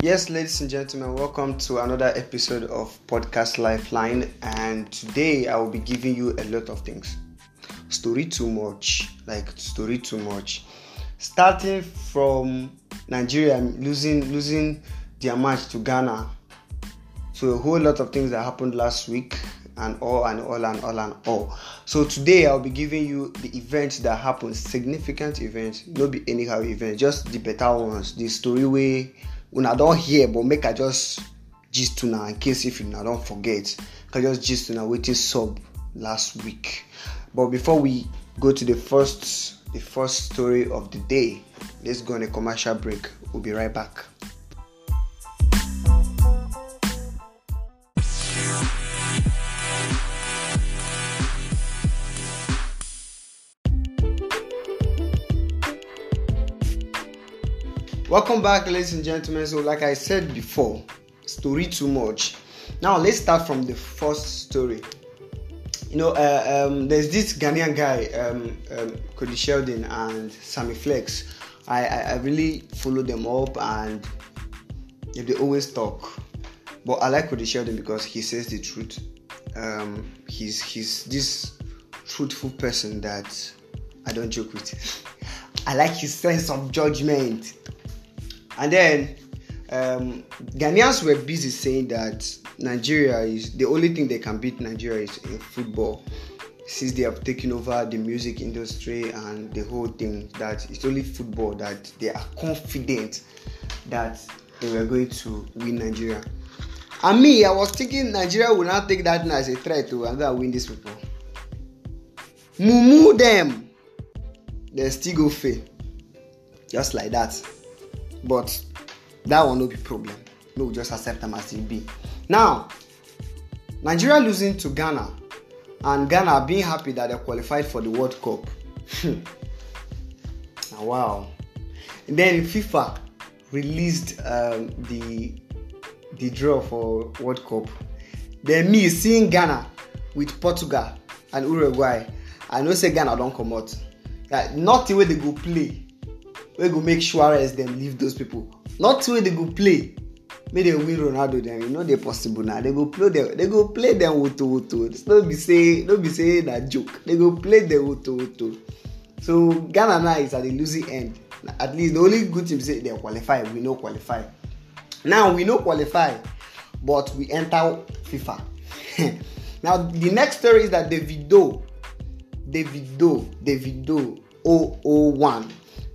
Yes, ladies and gentlemen, welcome to another episode of Podcast Lifeline. And today I will be giving you a lot of things. Story too much, like story too much. Starting from Nigeria losing losing their match to Ghana. So a whole lot of things that happened last week and all and all and all and all. So today I'll be giving you the events that happened, significant events, not be anyhow events, just the better ones, the story way una don hear but make i just gist una in case if una don forget. I just gist una wetin sub last week. But before we go to the first the first story of the day let's go on a commercial break. We'll be right back Welcome back, ladies and gentlemen. So, like I said before, story too much. Now, let's start from the first story. You know, uh, um, there's this Ghanaian guy, um, um, Cody Sheldon and Sammy Flex. I, I, I really follow them up and they always talk. But I like Cody Sheldon because he says the truth. Um, he's he's this truthful person that I don't joke with. I like his sense of judgment. And then um, Ghanaians were busy saying that Nigeria is the only thing they can beat Nigeria is in football, since they have taken over the music industry and the whole thing. That it's only football that they are confident that they were going to win Nigeria. And me, I was thinking Nigeria will not take that as a threat to and win this people. Mumu them, they still go fail, just like that. But that will not be problem. No we just accept them as e be. Now nigeria losing to ghana and ghana being happy that they qualified for the world cup. Wow. Then fifa released um, the the draw for world cup. Then me seeing ghana with portugal and uruguay i know say ghana don comot. Like nothing wey dey go play wey go make suarez dem leave those people. Not wey dey go play. Make dem win ronaldo dem e no dey possible na. Dem go play dem dem go play dem woto woto no be say no be say na joke. Dem go play dem woto woto so ghana now is at the losing end. At least the only good thing be say dem qualify. We no qualify. Now we no qualify but we enter fifa. Now the next story is that davido davido davido 001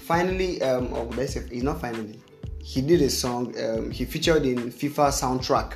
finally, um, or let's not finally, he did a song, um, he featured in FIFA soundtrack.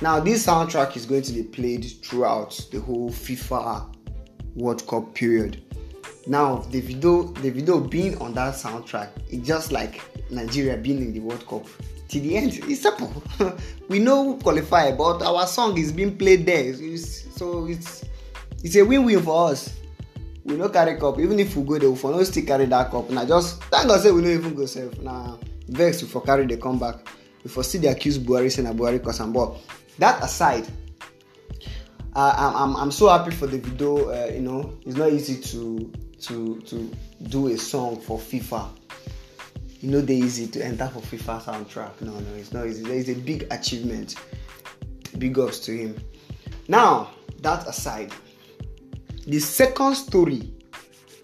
Now, this soundtrack is going to be played throughout the whole FIFA World Cup period. Now, Davido, the video being on that soundtrack, it's just like Nigeria being in the World Cup. To the end, it's simple. we know qualify, but our song is being played there, so it's it's a win-win for us. We no carry cup. Even if we go there we for no still carry that cup. Na just thank god say we no even go sef na vex we for carry the come back we for still dey accuse buhari say na buhari cause am. But that aside uh, I'm, I'm i'm so happy for the video uh, you know it's not easy to to to do a song for fifa. E no dey easy to enter for fifa soundtrack. No no it's not easy. It's a big achievement. Big ups to him. Now that aside the second story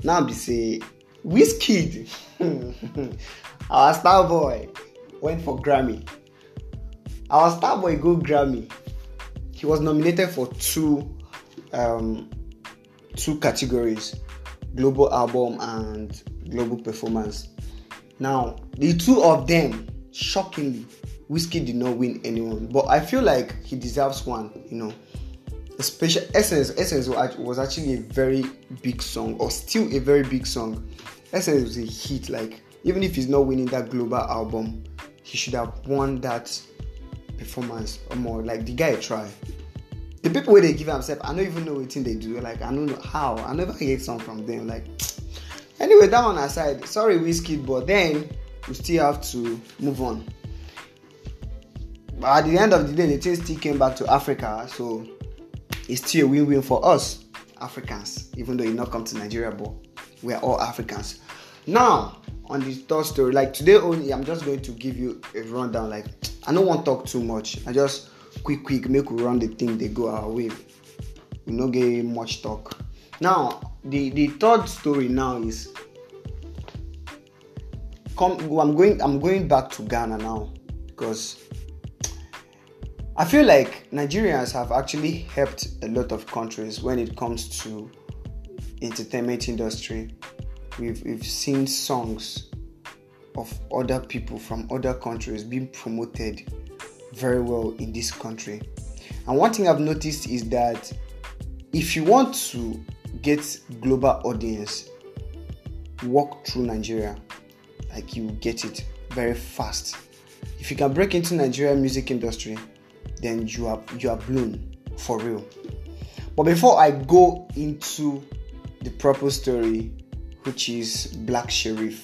now be say wizkid. Our star boy went for grammy. Our star boy go grammy. He was nominated for two um, two categories global album and global performance. Now the two of them shockingly Wizkid did not win anyone. But i feel like he deserves one you know especially essence essence was actually a very big song or still a very big song. Essence was a hit like even if he's not winning that global album he should have won that performance or more. Like the guy try the people where they give sef i no even know wetin they do. Like i don't know how. I never get song from them. Like anyway that one aside sorry Wizkid but then we still have to move on. But at the end of the day the thing still came back to africa so it's still a win-win for us Africans, even though you not come to Nigeria, but we are all Africans. Now, on this third story, like today only, I'm just going to give you a rundown. Like, I don't want to talk too much. I just quick, quick make we run the thing. They go our way. We no get much talk. Now, the the third story now is come. I'm going. I'm going back to Ghana now because I feel like Nigerians have actually helped a lot of countries when it comes to entertainment industry. We've, we've seen songs of other people from other countries being promoted very well in this country. And one thing I've noticed is that if you want to get global audience, walk through Nigeria, like you get it very fast. If you can break into Nigeria music industry, then you are you are blown for real. But before I go into the proper story, which is Black Sherif,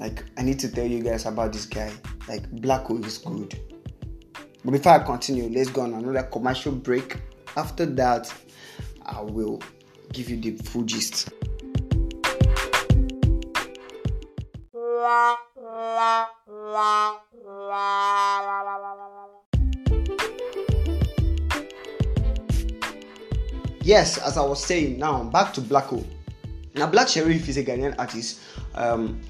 like I need to tell you guys about this guy. Like Blacko is good. But before I continue, let's go on another commercial break. After that, I will give you the full gist. Yes, as I was saying, now back to Blacko. Now, Black Sherif is a Ghanaian artist. Um,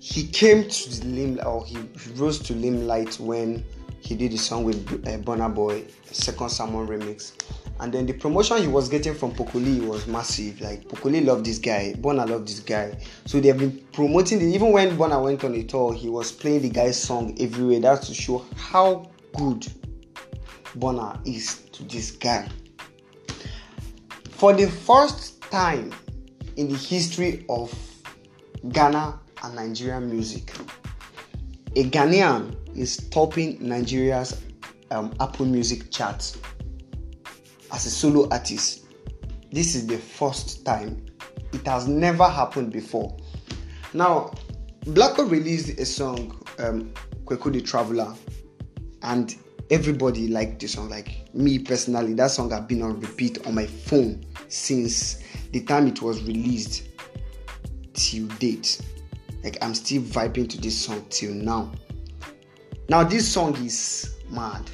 he came to the or he rose to limelight when he did the song with uh, Boy, Second Sermon remix. And then the promotion he was getting from Pokoli was massive. Like Pokoli loved this guy, Burna loved this guy. So they have been promoting it. Even when Burna went on a tour, he was playing the guy's song everywhere. That's to show how good Burna is to this guy. For the first time in the history of Ghana and Nigerian music, a Ghanaian is topping Nigeria's um, Apple Music chart as a solo artist. This is the first time. It has never happened before. Now, Blacko released a song, um, Traveler, and everybody liked this song. Like me personally, that song had been on repeat on my phone since the time it was released till date. Like I'm still vibing to this song till now. Now this song is mad.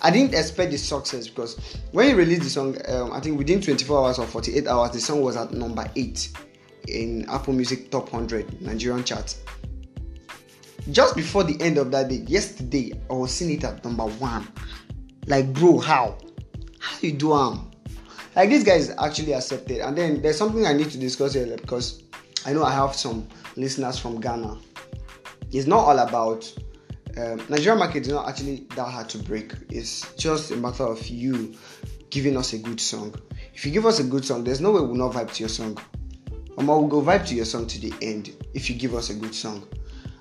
I didn't expect the success because when he released the song, um, I think within 24 hours or 48 hours, the song was at number 8 in Apple Music Top 100 Nigerian chart. Just before the end of that day, yesterday, I was seeing it at number 1. Like, bro, how? How you do um? Like this guy is actually accepted. And then there's something I need to discuss here because I know I have some listeners from Ghana. It's not all about um, Nigerian market is not actually that hard to break. It's just a matter of you giving us a good song. If you give us a good song, there's no way we'll not vibe to your song. Um, we'll go vibe to your song to the end if you give us a good song.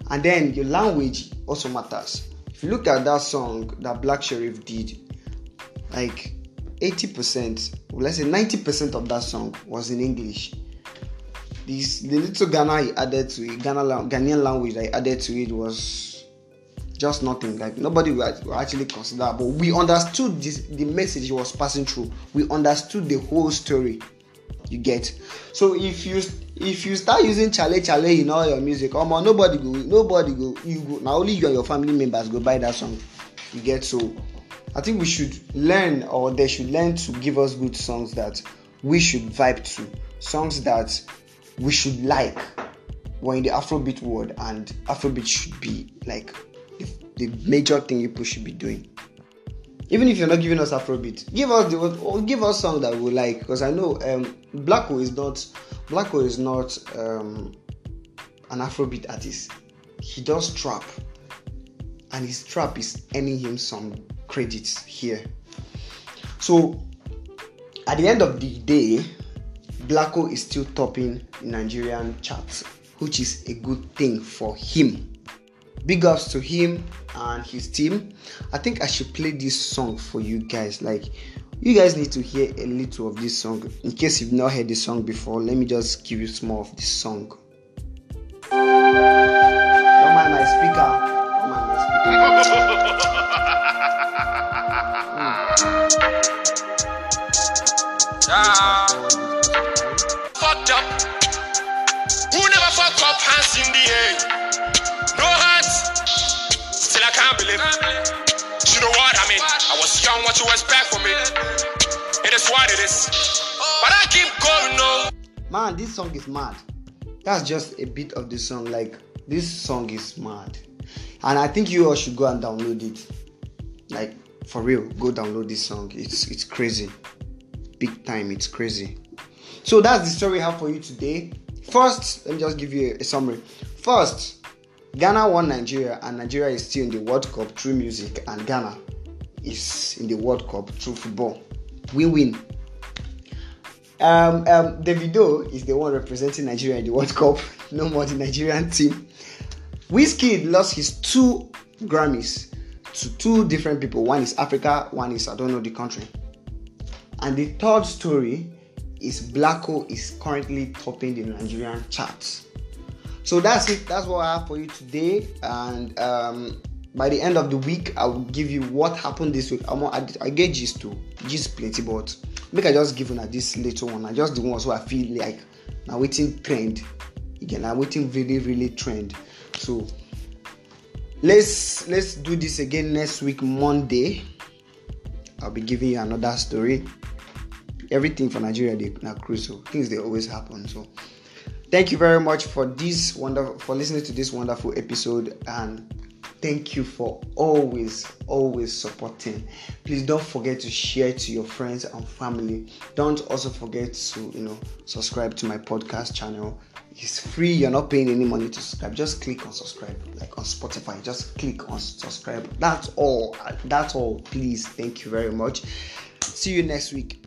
And then your language also matters. If you look at that song that Black Sherif did, like 80%, well, let's say 90% of that song was in English. This the little Ghana he added to it, Ghana Ghanaian language that he added to it was just nothing. Like nobody will actually consider, but we understood this, the message he was passing through. We understood the whole story. You get. So if you if you start using chale chale in all your music, um, nobody go, nobody go, you go. Now only you and your family members go buy that song. You get so. I think we should learn, or they should learn to give us good songs that we should vibe to, songs that we should like. We're in the Afrobeat world, and Afrobeat should be like the, the major thing people should be doing. Even if you're not giving us Afrobeat, give us the give us song that we like. Because I know um, Blacko is not Blacko is not um, an Afrobeat artist. He does trap, and his trap is earning him some credits here. So at the end of the day, Blacko is still topping Nigerian charts, which is a good thing for him. Big ups to him and his team. I think I should play this song for you guys. Like, you guys need to hear a little of this song. In case you've not heard this song before, let me just give you some more of this song. Don't mind my speaker. Don't mind my speaker. Fucked up. Who never fuck up hands in the air? Can't believe. You know what I mean? I was young, what you expect from me? It is what it is. But I keep going. Man, this song is mad. That's just a bit of the song. Like this song is mad, and I think you all should go and download it. Like for real, go download this song. It's it's crazy, big time. It's crazy. So that's the story I have for you today. First, let me just give you a, a summary. First, Ghana won Nigeria, and Nigeria is still in the World Cup through music, and Ghana is in the World Cup through football. Win win. Um, um, Davido is the one representing Nigeria in the World Cup, no more the Nigerian team. Wizkid lost his two Grammys to two different people. One is Africa, one is I don't know the country. And the third story is Blacko is currently topping the Nigerian charts. So that's it. That's what I have for you today. And um, by the end of the week, I will give you what happened this week. I'm, I, I get gist too, gist plenty, but make I just give you this little one. I just the ones who I feel like now waiting trend. Again, I'm waiting really, really trend. So let's let's do this again next week, Monday. I'll be giving you another story. Everything for Nigeria, they now crucial. Things they always happen. So thank you very much for this wonderful for listening to this wonderful episode and thank you for always always supporting. Please don't forget to share to your friends and family. Don't also forget to you know subscribe to my podcast channel. It's free. You're not paying any money to subscribe. Just click on subscribe like on spotify. Just click on subscribe. That's all. That's all. Please thank you very much. See you next week